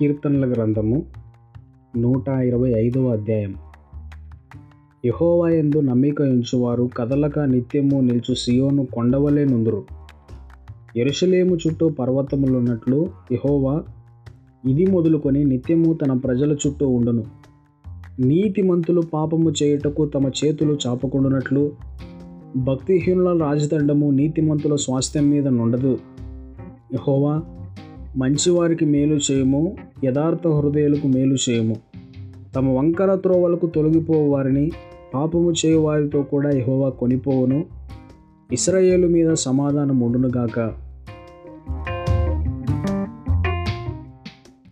కీర్తనల గ్రంథము నూట ఇరవై ఐదవ అధ్యాయం. యెహోవా యందు నమ్మిక ఉంచువారు కదలక నిత్యము నిలుచు సియోను కొండవలే నుందురు. యెరూషలేము చుట్టూ పర్వతములున్నట్లు యహోవా ఇది మొదలుకొని నిత్యము తన ప్రజల చుట్టూ ఉండును. నీతిమంతులు పాపము చేయుటకు తమ చేతులు చాపకుండునట్లు భక్తిహీనుల రాజదండము నీతిమంతుల స్వాస్థ్యం మీద నుండదు. యహోవా మంచివారికి మేలు చేయము యథార్థ హృదయులకు మేలు చేయము. తమ వంకర త్రోవలకు తొలగిపోవు వారిని పాపము చేయు వారితో కూడా యెహోవా కొనిపోవును. ఇస్రాయేలు మీద సమాధానం ఉండునుగాక